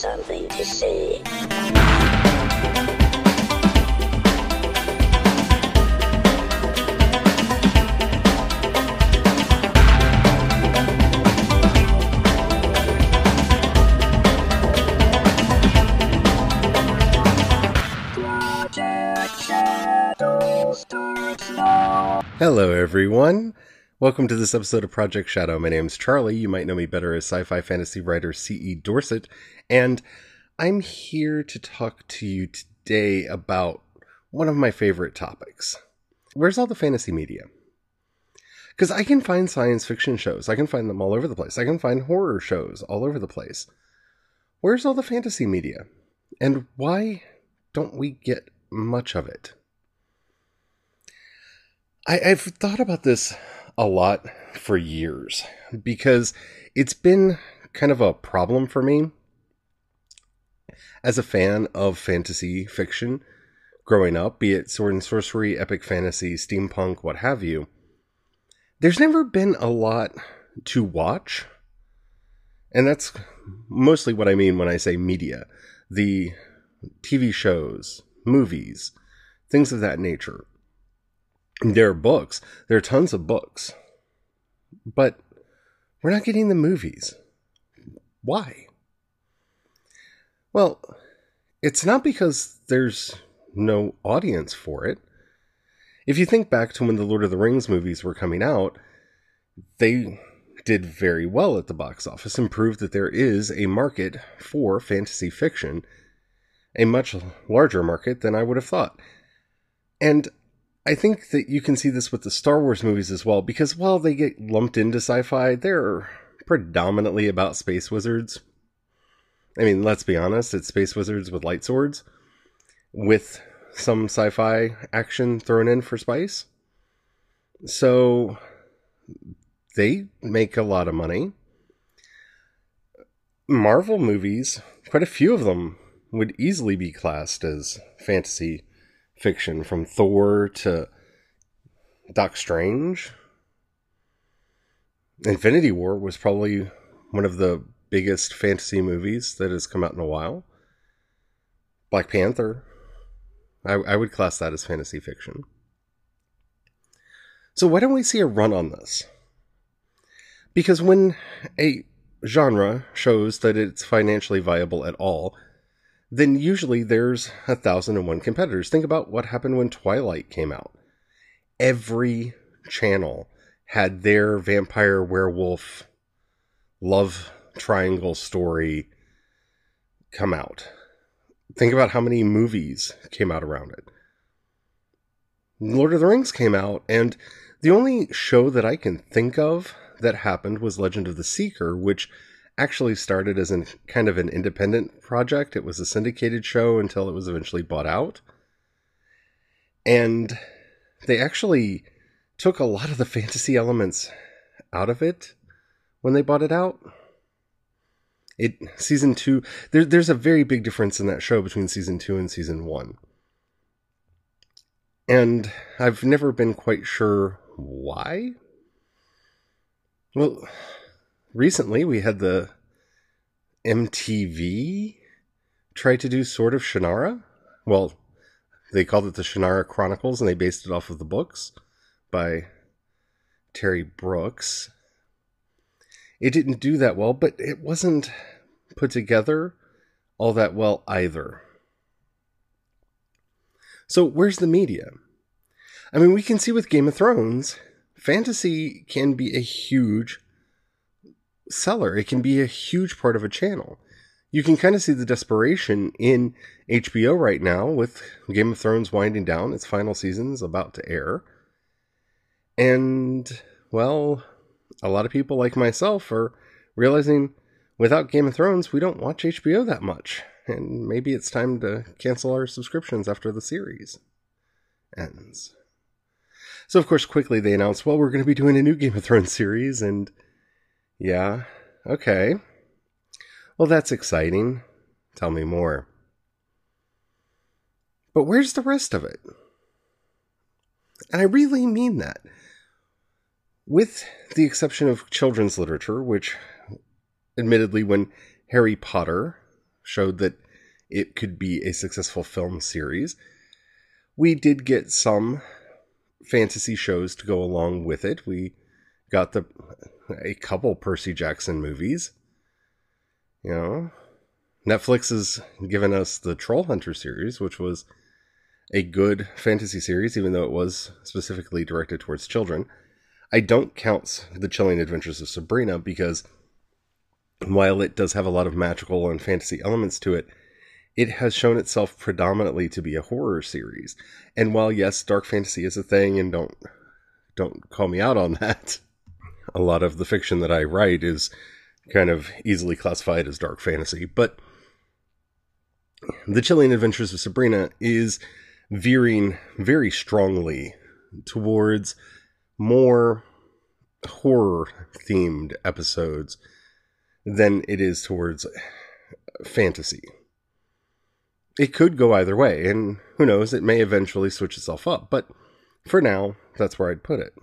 something to say. Hello, everyone. Welcome to this episode of Project Shadow. My name's Charlie. You might know me better as sci fi fantasy writer C.E. Dorset. And I'm here to talk to you today about one of my favorite topics. Where's all the fantasy media? Because I can find science fiction shows, I can find them all over the place. I can find horror shows all over the place. Where's all the fantasy media? And why don't we get much of it? I, have thought about this a lot for years because it's been kind of a problem for me as a fan of fantasy fiction growing up, be it sword and sorcery, epic fantasy, steampunk, what have you. There's never been a lot to watch. And that's mostly what I mean when I say media the TV shows, movies, things of that nature. There are books, there are tons of books, but we're not getting the movies. Why? Well, it's not because there's no audience for it. If you think back to when the Lord of the Rings movies were coming out, they did very well at the box office and proved that there is a market for fantasy fiction, a much larger market than I would have thought. And I think that you can see this with the Star Wars movies as well, because while they get lumped into sci fi, they're predominantly about space wizards. I mean, let's be honest, it's space wizards with light swords, with some sci fi action thrown in for spice. So they make a lot of money. Marvel movies, quite a few of them, would easily be classed as fantasy fiction from Thor to Doc Strange. Infinity War was probably one of the biggest fantasy movies that has come out in a while. Black Panther. I, I would class that as fantasy fiction. So, why don't we see a run on this? Because when a genre shows that it's financially viable at all, then usually there's a thousand and one competitors. Think about what happened when Twilight came out. Every channel had their vampire werewolf love triangle story come out. Think about how many movies came out around it. Lord of the Rings came out, and the only show that I can think of that happened was Legend of the Seeker, which actually started as an kind of an independent project. It was a syndicated show until it was eventually bought out. And they actually took a lot of the fantasy elements out of it when they bought it out. It season two there, there's a very big difference in that show between season two and season one. And I've never been quite sure why. Well, recently we had the MTV try to do sort of Shannara. Well, they called it the Shannara Chronicles and they based it off of the books by Terry Brooks. It didn't do that well, but it wasn't put together all that well either. So, where's the media? I mean, we can see with Game of Thrones, fantasy can be a huge seller. It can be a huge part of a channel. You can kind of see the desperation in HBO right now with Game of Thrones winding down. Its final season is about to air. And, well, a lot of people like myself are realizing without Game of Thrones, we don't watch HBO that much. And maybe it's time to cancel our subscriptions after the series ends. So, of course, quickly they announced, well, we're going to be doing a new Game of Thrones series, and yeah. Okay. Well, that's exciting. Tell me more. But where's the rest of it? And I really mean that. With the exception of children's literature, which, admittedly, when Harry Potter showed that it could be a successful film series. We did get some fantasy shows to go along with it. We got the a couple Percy Jackson movies. You know, Netflix has given us the Troll Hunter series, which was a good fantasy series, even though it was specifically directed towards children. I don't count The Chilling Adventures of Sabrina because while it does have a lot of magical and fantasy elements to it, it has shown itself predominantly to be a horror series. And while yes, dark fantasy is a thing and don't don't call me out on that, a lot of the fiction that I write is kind of easily classified as dark fantasy, but The Chilling Adventures of Sabrina is veering very strongly towards more horror themed episodes than it is towards fantasy. It could go either way, and who knows, it may eventually switch itself up, but for now, that's where I'd put it.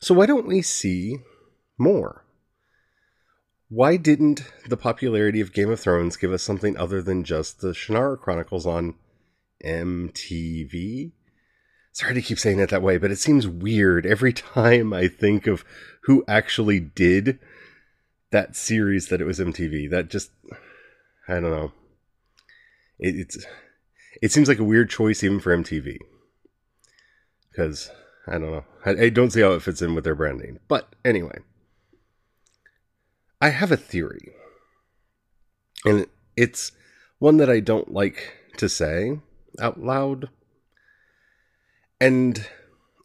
So, why don't we see more? Why didn't the popularity of Game of Thrones give us something other than just the Shannara Chronicles on MTV? Sorry to keep saying it that way, but it seems weird every time I think of who actually did that series that it was MTV. That just, I don't know. It, it's, it seems like a weird choice even for MTV. Because, I don't know. I, I don't see how it fits in with their branding. But anyway, I have a theory. And it's one that I don't like to say out loud. And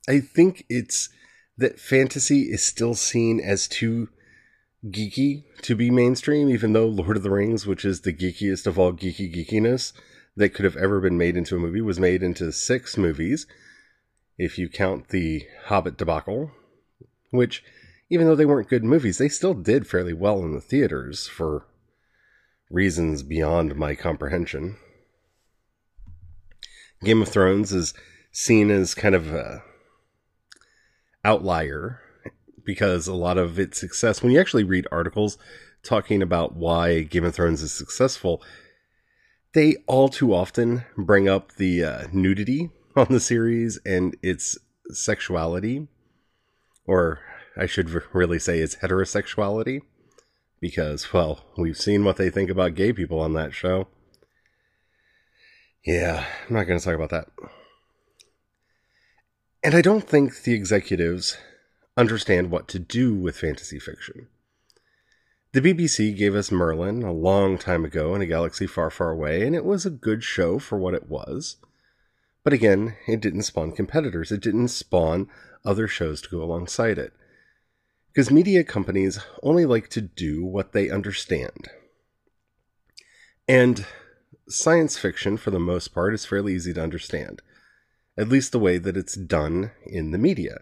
I think it's that fantasy is still seen as too geeky to be mainstream, even though Lord of the Rings, which is the geekiest of all geeky geekiness that could have ever been made into a movie, was made into six movies, if you count the Hobbit debacle, which, even though they weren't good movies, they still did fairly well in the theaters for reasons beyond my comprehension. Game of Thrones is seen as kind of a outlier because a lot of its success, when you actually read articles talking about why Game of Thrones is successful, they all too often bring up the uh, nudity on the series and its sexuality, or I should really say its heterosexuality, because, well, we've seen what they think about gay people on that show. Yeah, I'm not going to talk about that. And I don't think the executives understand what to do with fantasy fiction. The BBC gave us Merlin a long time ago in a galaxy far, far away, and it was a good show for what it was. But again, it didn't spawn competitors. It didn't spawn other shows to go alongside it. Because media companies only like to do what they understand. And science fiction, for the most part, is fairly easy to understand. At least the way that it's done in the media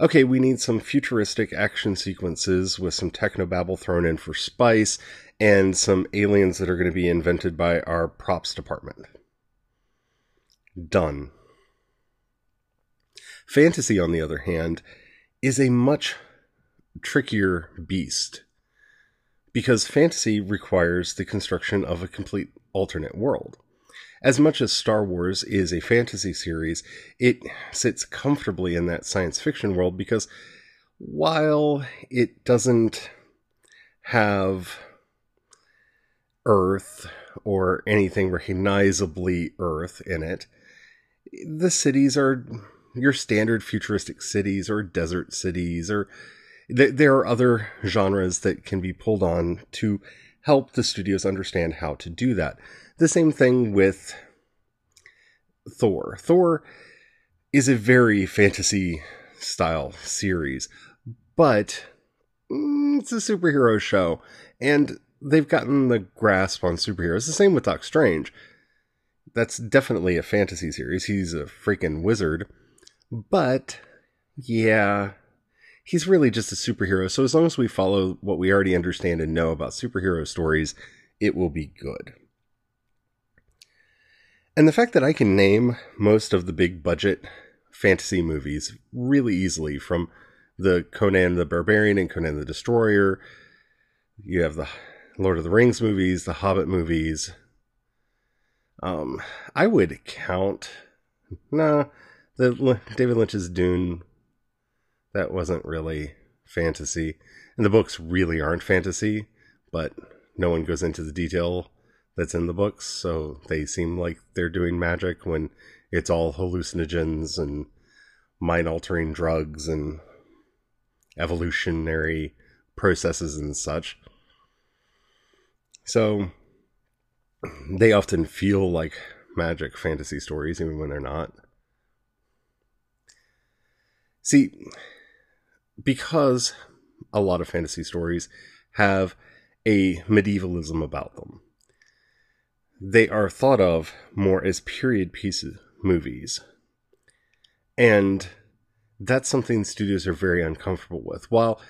okay, we need some futuristic action sequences with some technobabble thrown in for spice and some aliens that are going to be invented by our props department. Done. Fantasy, on the other hand, is a much trickier beast because fantasy requires the construction of a complete alternate world as much as Star Wars is a fantasy series, it sits comfortably in that science fiction world because while it doesn't have Earth or anything recognizably Earth in it, the cities are your standard futuristic cities or desert cities or th- there are other genres that can be pulled on to help the studios understand how to do that. The same thing with Thor. Thor is a very fantasy style series, but mm, it's a superhero show, and they've gotten the grasp on superheroes. The same with Doc Strange. That's definitely a fantasy series. He's a freaking wizard, but yeah, he's really just a superhero. So as long as we follow what we already understand and know about superhero stories, it will be good. And the fact that I can name most of the big budget fantasy movies really easily from the Conan the Barbarian and Conan the Destroyer. You have the Lord of the Rings movies, the Hobbit movies. Um, I would count. Nah, the David Lynch's Dune. That wasn't really fantasy, and the books really aren't fantasy. But no one goes into the detail that's in the books, so they seem like they're doing magic when it's all hallucinogens and mind altering drugs and evolutionary processes and such. So they often feel like magic fantasy stories, even when they're not. See, because a lot of fantasy stories have a medievalism about them, they are thought of more as period pieces movies. And that's something studios are very uncomfortable with. While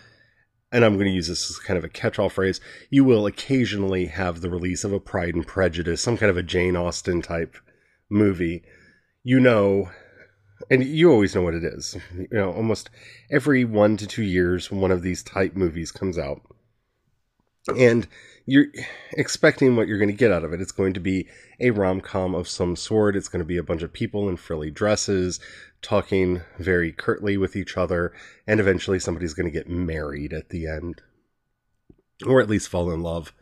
and I'm going to use this as kind of a catch all phrase, you will occasionally have the release of a Pride and Prejudice, some kind of a Jane Austen type movie. You know, and you always know what it is. You know, almost every one to two years, one of these type movies comes out. And you're expecting what you're going to get out of it. It's going to be a rom com of some sort. It's going to be a bunch of people in frilly dresses talking very curtly with each other, and eventually somebody's going to get married at the end, or at least fall in love.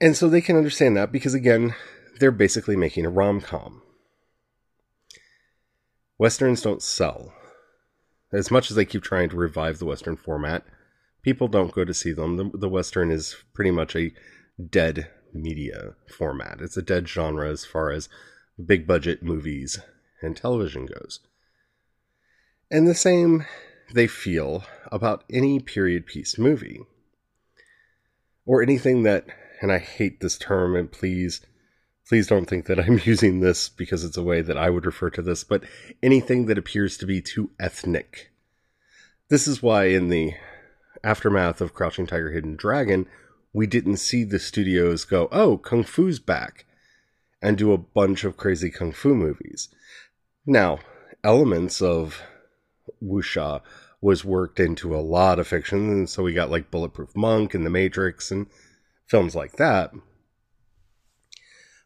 And so they can understand that because, again, they're basically making a rom com. Westerns don't sell. As much as they keep trying to revive the Western format, people don't go to see them. The, the Western is pretty much a dead media format. It's a dead genre as far as big budget movies and television goes. And the same they feel about any period piece movie. Or anything that, and I hate this term, and please, please don't think that I'm using this because it's a way that I would refer to this, but anything that appears to be too ethnic. This is why in the aftermath of Crouching Tiger, Hidden Dragon, we didn't see the studios go, oh, Kung Fu's back, and do a bunch of crazy Kung Fu movies. Now, elements of wuxia was worked into a lot of fiction, and so we got like Bulletproof Monk and The Matrix and films like that.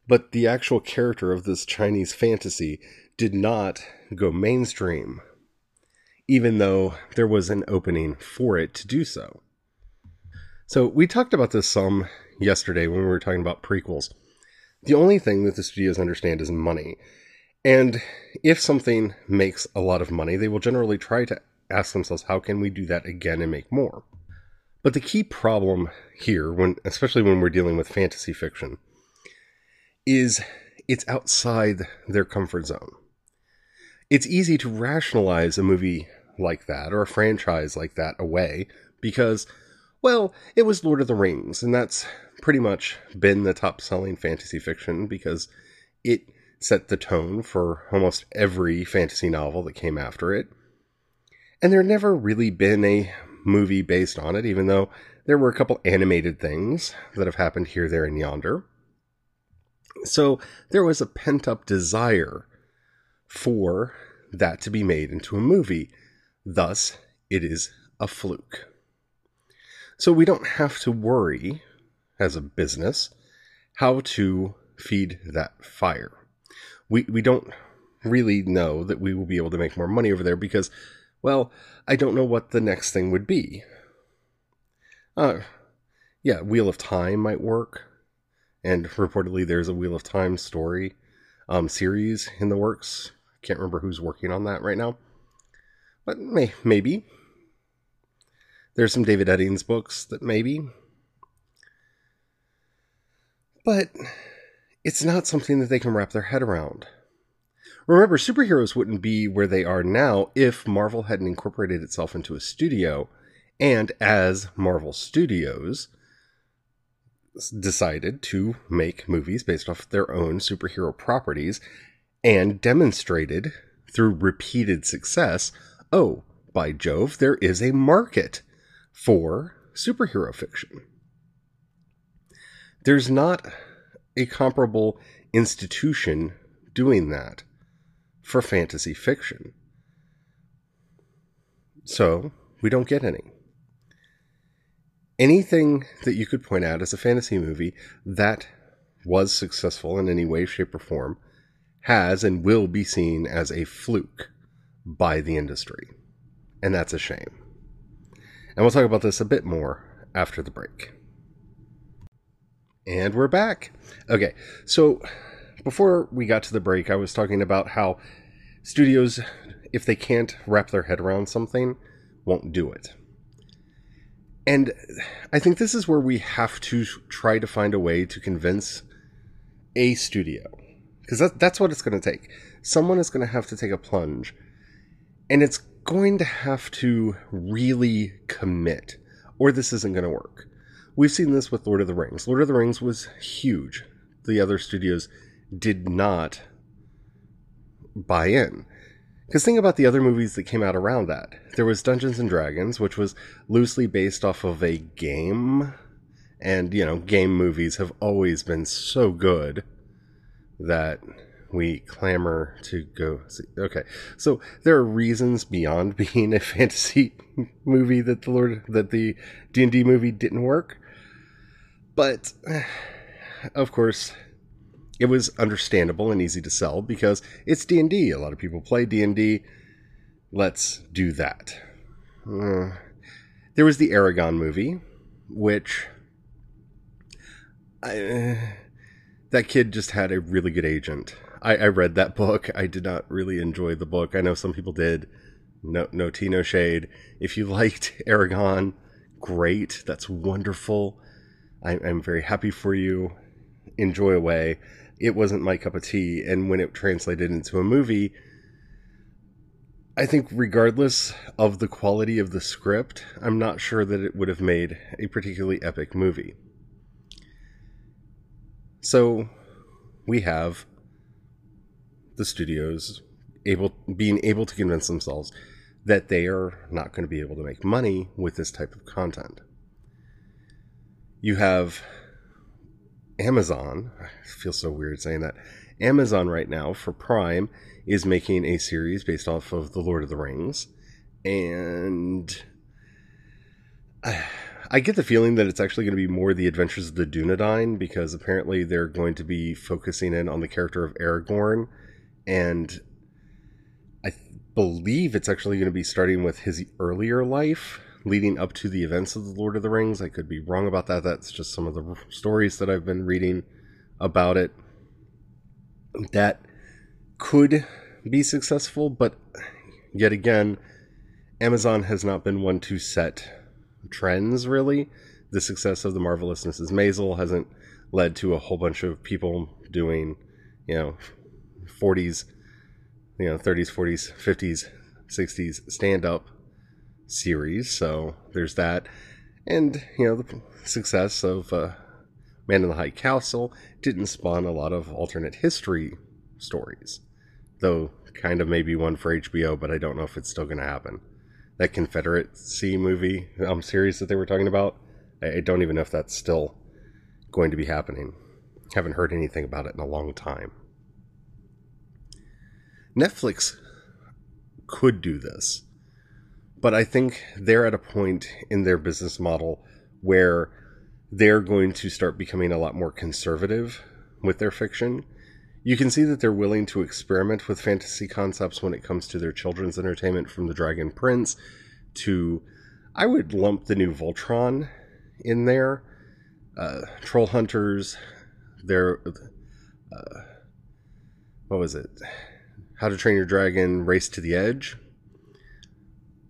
But the actual character of this Chinese fantasy did not go mainstream, even though there was an opening for it to do so. So we talked about this some yesterday when we were talking about prequels. The only thing that the studios understand is money. And if something makes a lot of money, they will generally try to ask themselves, how can we do that again and make more? But the key problem here, when especially when we're dealing with fantasy fiction, is it's outside their comfort zone. It's easy to rationalize a movie like that or a franchise like that away because well, it was Lord of the Rings, and that's pretty much been the top selling fantasy fiction because it set the tone for almost every fantasy novel that came after it. And there never really been a movie based on it, even though there were a couple animated things that have happened here, there, and yonder. So there was a pent up desire for that to be made into a movie. Thus, it is a fluke. So we don't have to worry as a business how to feed that fire. We we don't really know that we will be able to make more money over there because well, I don't know what the next thing would be. Uh yeah, Wheel of Time might work. And reportedly there's a Wheel of Time story um series in the works. Can't remember who's working on that right now. But may, maybe there's some David Eddings books that maybe. But it's not something that they can wrap their head around. Remember, superheroes wouldn't be where they are now if Marvel hadn't incorporated itself into a studio, and as Marvel Studios decided to make movies based off their own superhero properties and demonstrated through repeated success oh, by Jove, there is a market for superhero fiction. There's not a comparable institution doing that for fantasy fiction. So, we don't get any. anything that you could point out as a fantasy movie that was successful in any way, shape, or form has and will be seen as a fluke by the industry. And that's a shame. And we'll talk about this a bit more after the break. And we're back. Okay, so before we got to the break, I was talking about how studios, if they can't wrap their head around something, won't do it. And I think this is where we have to try to find a way to convince a studio, because that, that's what it's going to take. Someone is going to have to take a plunge, and it's going to have to really commit, or this isn't going to work. We've seen this with Lord of the Rings. Lord of the Rings was huge. The other studios did not buy in. Because think about the other movies that came out around that. There was Dungeons and Dragons, which was loosely based off of a game. And, you know, game movies have always been so good that we clamor to go see. Okay. So there are reasons beyond being a fantasy movie that the Lord, that the D&D movie didn't work. But, of course, it was understandable and easy to sell because it's D&D. A lot of people play D&D. Let's do that. Uh, there was the Eragon movie, which I, uh, that kid just had a really good agent. I, I, read that book. I did not really enjoy the book. I know some people did. No, no tea, no shade. If you liked Eragon, great. That's wonderful. I, I'm very happy for you. Enjoy away it wasn't my cup of tea. And when it translated into a movie, I think, regardless of the quality of the script, I'm not sure that it would have made a particularly epic movie. So, we have the studios able being able to convince themselves that they are not going to be able to make money with this type of content. You have Amazon, I feel so weird saying that. Amazon right now for Prime is making a series based off of The Lord of the Rings. And I, get the feeling that it's actually going to be more The Adventures of the Dunedain because apparently they're going to be focusing in on the character of Aragorn. And I believe it's actually going to be starting with his earlier life leading up to the events of the Lord of the Rings. I could be wrong about that. That's just some of the stories that I've been reading about it. That could be successful, but yet again, Amazon has not been one to set trends really. The success of the marvelous Mrs. Maisel hasn't led to a whole bunch of people doing, you know, 40s, you know, 30s, 40s, 50s, 60s stand up series, so there's that. And, you know, the success of uh, Man in the High Castle didn't spawn a lot of alternate history stories, though kind of maybe one for HBO, but I don't know if it's still going to happen. That Confederacy movie um, series that they were talking about, I, I don't even know if that's still going to be happening. Haven't heard anything about it in a long time. Netflix could do this but I think they're at a point in their business model where they're going to start becoming a lot more conservative with their fiction. You can see that they're willing to experiment with fantasy concepts when it comes to their children's entertainment from The Dragon Prince to, I would lump the new Voltron in there. Uh, Troll Hunters, their, uh, what was it? How to Train Your Dragon, Race to the Edge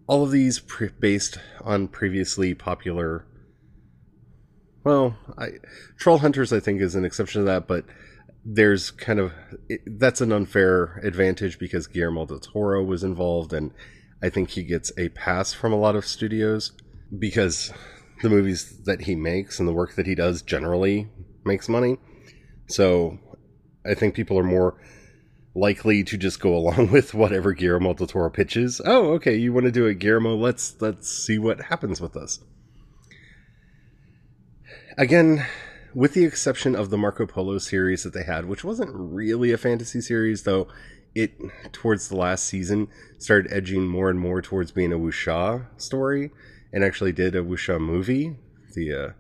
all of these pre- based on previously popular. Well, I, Troll Hunters, I think, is an exception to that, but there's kind of it, that's an unfair advantage because Guillermo del Toro was involved, and I think he gets a pass from a lot of studios because the movies that he makes and the work that he does generally makes money. So I think people are more likely to just go along with whatever Guillermo del Toro pitches. Oh, okay, you want to do it, Guillermo? Let's let's see what happens with this. Again, with the exception of the Marco Polo series that they had, which wasn't really a fantasy series, though it towards the last season started edging more and more towards being a wuxia story, and actually did a wuxia movie the uh,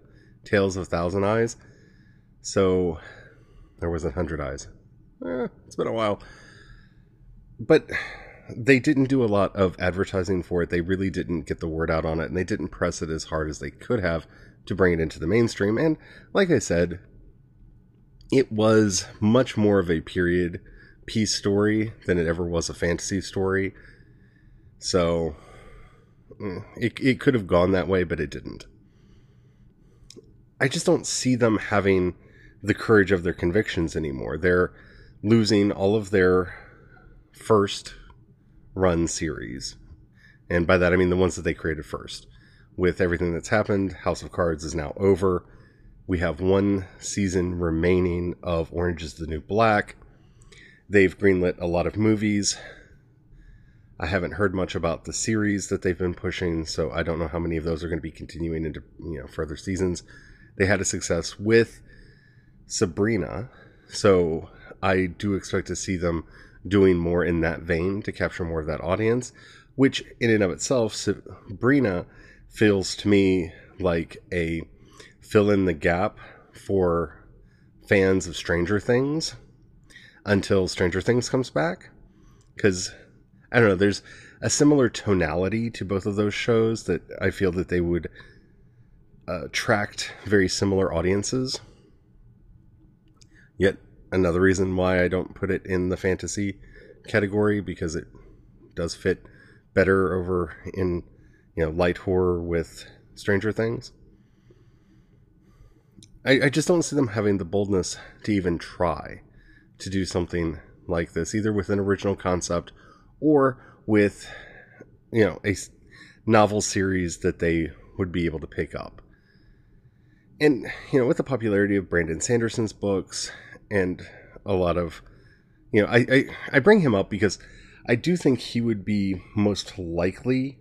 Tales of Thousand Eyes. So there was a hundred eyes. Eh, it's been a while, but they didn't do a lot of advertising for it. They really didn't get the word out on it, and they didn't press it as hard as they could have to bring it into the mainstream. And like I said, it was much more of a period piece story than it ever was a fantasy story. So mm, it, it could have gone that way, but it didn't. I just don't see them having the courage of their convictions anymore. They're losing all of their first run series. And by that I mean the ones that they created first. With everything that's happened, House of Cards is now over. We have one season remaining of Orange is the New Black. They've greenlit a lot of movies. I haven't heard much about the series that they've been pushing, so I don't know how many of those are going to be continuing into you know further seasons. They had a success with Sabrina, so I do expect to see them doing more in that vein to capture more of that audience, which in and of itself, Sabrina feels to me like a fill in the gap for fans of Stranger Things until Stranger Things comes back. Because, I don't know, there's a similar tonality to both of those shows that I feel that they would attract very similar audiences. Yet another reason why I don't put it in the fantasy category because it does fit better over in you know light horror with Stranger Things. I, I just don't see them having the boldness to even try to do something like this, either with an original concept or with you know a novel series that they would be able to pick up. And you know, with the popularity of Brandon Sanderson's books and a lot of you know, I, I, I bring him up because I do think he would be most likely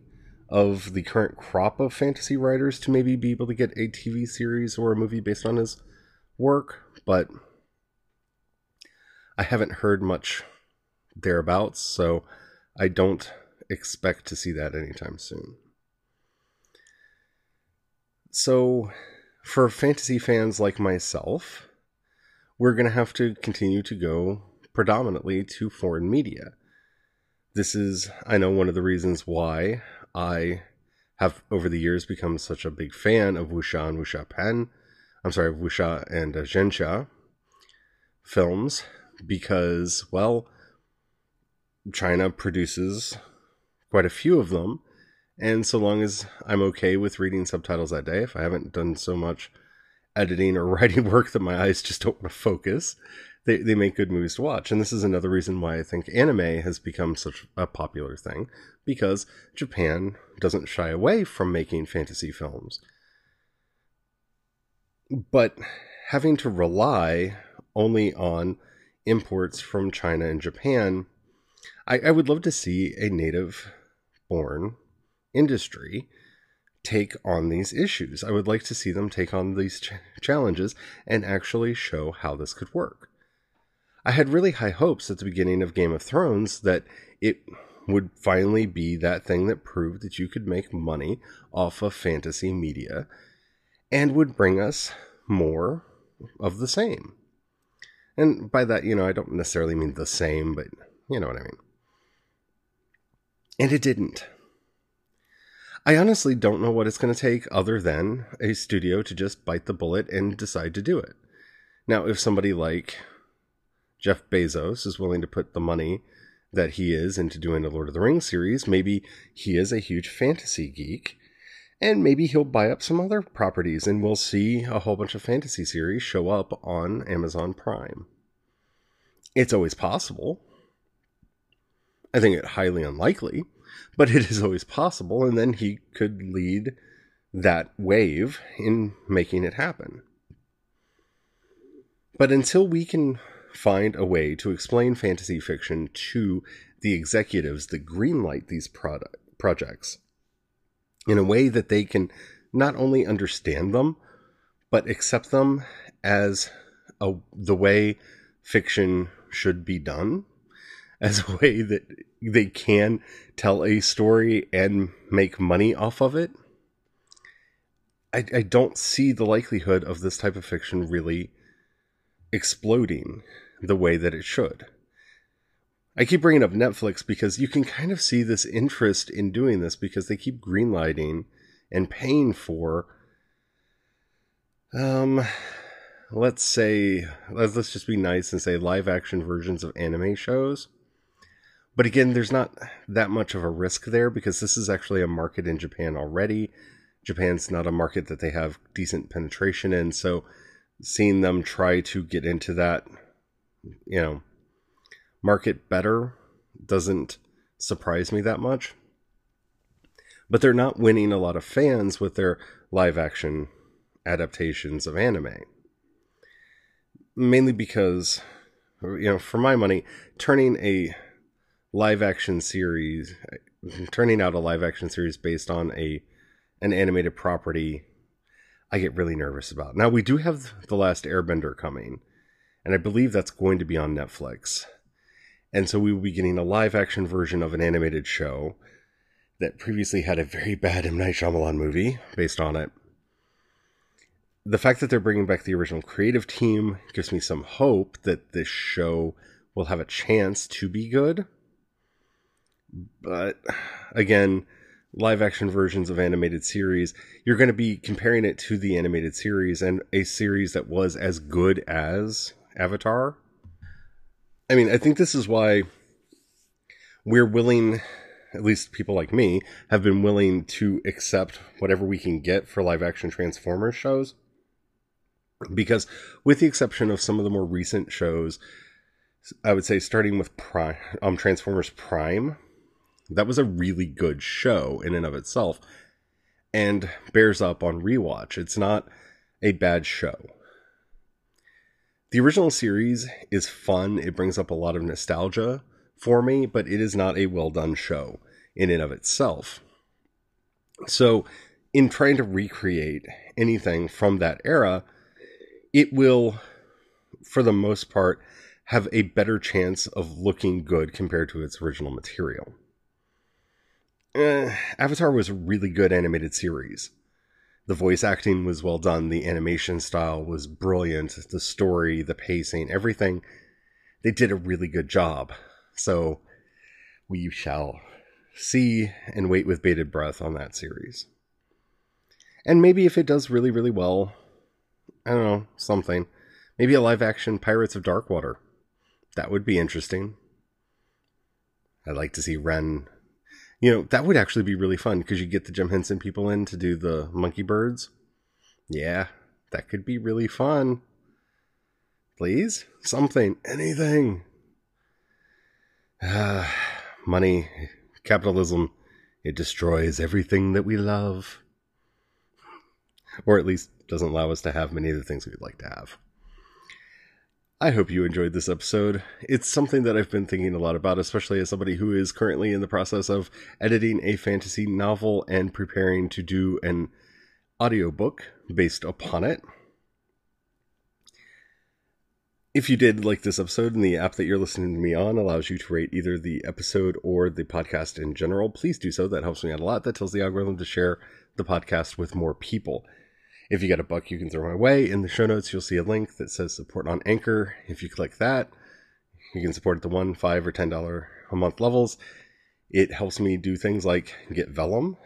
of the current crop of fantasy writers to maybe be able to get a TV series or a movie based on his work, but I haven't heard much thereabouts, so I don't expect to see that anytime soon. So, for fantasy fans like myself, we're going to have to continue to go predominantly to foreign media. This is, I know, one of the reasons why I have over the years become such a big fan of wuxia and wuxia pen. I'm sorry, wuxia and uh, films because, well, China produces quite a few of them. And so long as I'm okay with reading subtitles that day, if I haven't done so much editing or writing work that my eyes just don't want to focus, they, they make good movies to watch. And this is another reason why I think anime has become such a popular thing, because Japan doesn't shy away from making fantasy films. But having to rely only on imports from China and Japan, I, I would love to see a native born industry take on these issues. I would like to see them take on these ch- challenges and actually show how this could work. I had really high hopes at the beginning of Game of Thrones that it would finally be that thing that proved that you could make money off of fantasy media and would bring us more of the same. And by that, you know, I don't necessarily mean the same, but you know what I mean. And it didn't. I honestly don't know what it's going to take other than a studio to just bite the bullet and decide to do it. Now, if somebody like Jeff Bezos is willing to put the money that he is into doing a Lord of the Rings series, maybe he is a huge fantasy geek, and maybe he'll buy up some other properties, and we'll see a whole bunch of fantasy series show up on Amazon Prime. It's always possible. I think it highly unlikely, but it is always possible, and then he could lead that wave in making it happen. But until we can find a way to explain fantasy fiction to the executives that greenlight these product, projects in a way that they can not only understand them, but accept them as a, the way fiction should be done, as a way that they can tell a story and make money off of it. I, I don't see the likelihood of this type of fiction really exploding the way that it should. I keep bringing up Netflix because you can kind of see this interest in doing this because they keep greenlighting and paying for, um, let's say, let's, let's just be nice and say live action versions of anime shows. But again, there's not that much of a risk there because this is actually a market in Japan already. Japan's not a market that they have decent penetration in, so seeing them try to get into that, you know, market better doesn't surprise me that much. But they're not winning a lot of fans with their live action adaptations of anime. Mainly because, you know, for my money, turning a live action series, turning out a live action series based on a an animated property, I get really nervous about. Now we do have the last Airbender coming, and I believe that's going to be on Netflix, and so we will be getting a live action version of an animated show that previously had a very bad M Night Shyamalan movie based on it. The fact that they're bringing back the original creative team gives me some hope that this show will have a chance to be good but again, live action versions of animated series, you're going to be comparing it to the animated series and a series that was as good as Avatar. I mean, I think this is why we're willing, at least people like me, have been willing to accept whatever we can get for live action Transformers shows. Because, with the exception of some of the more recent shows, I would say starting with Prime, um, Transformers Prime, that was a really good show in and of itself and bears up on rewatch. It's not a bad show. The original series is fun. It brings up a lot of nostalgia for me, but it is not a well done show in and of itself. So, in trying to recreate anything from that era, it will, for the most part, have a better chance of looking good compared to its original material eh, Avatar was a really good animated series. The voice acting was well done, the animation style was brilliant, the story, the pacing, everything. They did a really good job. So we shall see and wait with bated breath on that series. And maybe if it does really, really well, I don't know, something. Maybe a live action Pirates of Darkwater. That would be interesting. I'd like to see Ren you know, that would actually be really fun because you get the Jim Henson people in to do the monkey birds. Yeah, that could be really fun. Please? Something. Anything. Ah, money, capitalism, it destroys everything that we love. Or at least doesn't allow us to have many of the things we'd like to have. I hope you enjoyed this episode. It's something that I've been thinking a lot about, especially as somebody who is currently in the process of editing a fantasy novel and preparing to do an audiobook based upon it. If you did like this episode and the app that you're listening to me on allows you to rate either the episode or the podcast in general, please do so. That helps me out a lot. That tells the algorithm to share the podcast with more people. If you got a buck you can throw my way, in the show notes you'll see a link that says support on Anchor. If you click that, you can support at the one, five, or ten dollar a month levels. It helps me do things like get Vellum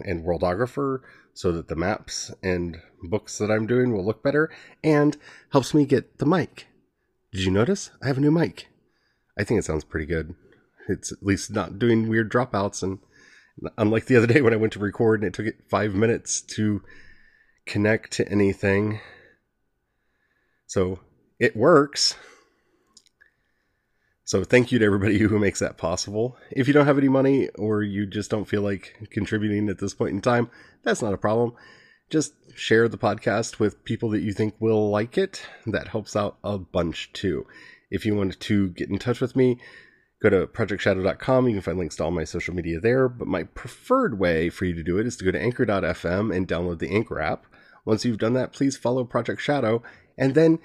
and Worldographer so that the maps and books that I'm doing will look better, and helps me get the mic. Did you notice? I have a new mic. I think it sounds pretty good. It's at least not doing weird dropouts, and unlike the other day when I went to record and it took it five minutes to connect to anything. So it works. So thank you to everybody who makes that possible. If you don't have any money or you just don't feel like contributing at this point in time, that's not a problem. Just share the podcast with people that you think will like it. That helps out a bunch too. If you want to get in touch with me, go to projectshadow.com. You can find links to all my social media there. But my preferred way for you to do it is to go to anchor.fm and download the Anchor app. Once you've done that, please follow Project Shadow, and then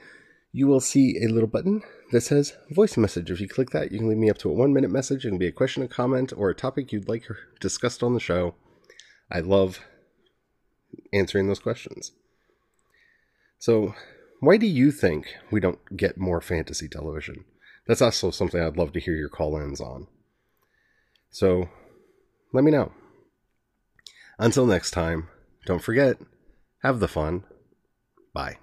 you will see a little button that says voice message. If you click that, you can leave me up to a one minute message. It can be a question, a comment, or a topic you'd like discussed on the show. I love answering those questions. So, why do you think we don't get more fantasy television? That's also something I'd love to hear your call ins on. So, let me know. Until next time, don't forget, have the fun. Bye.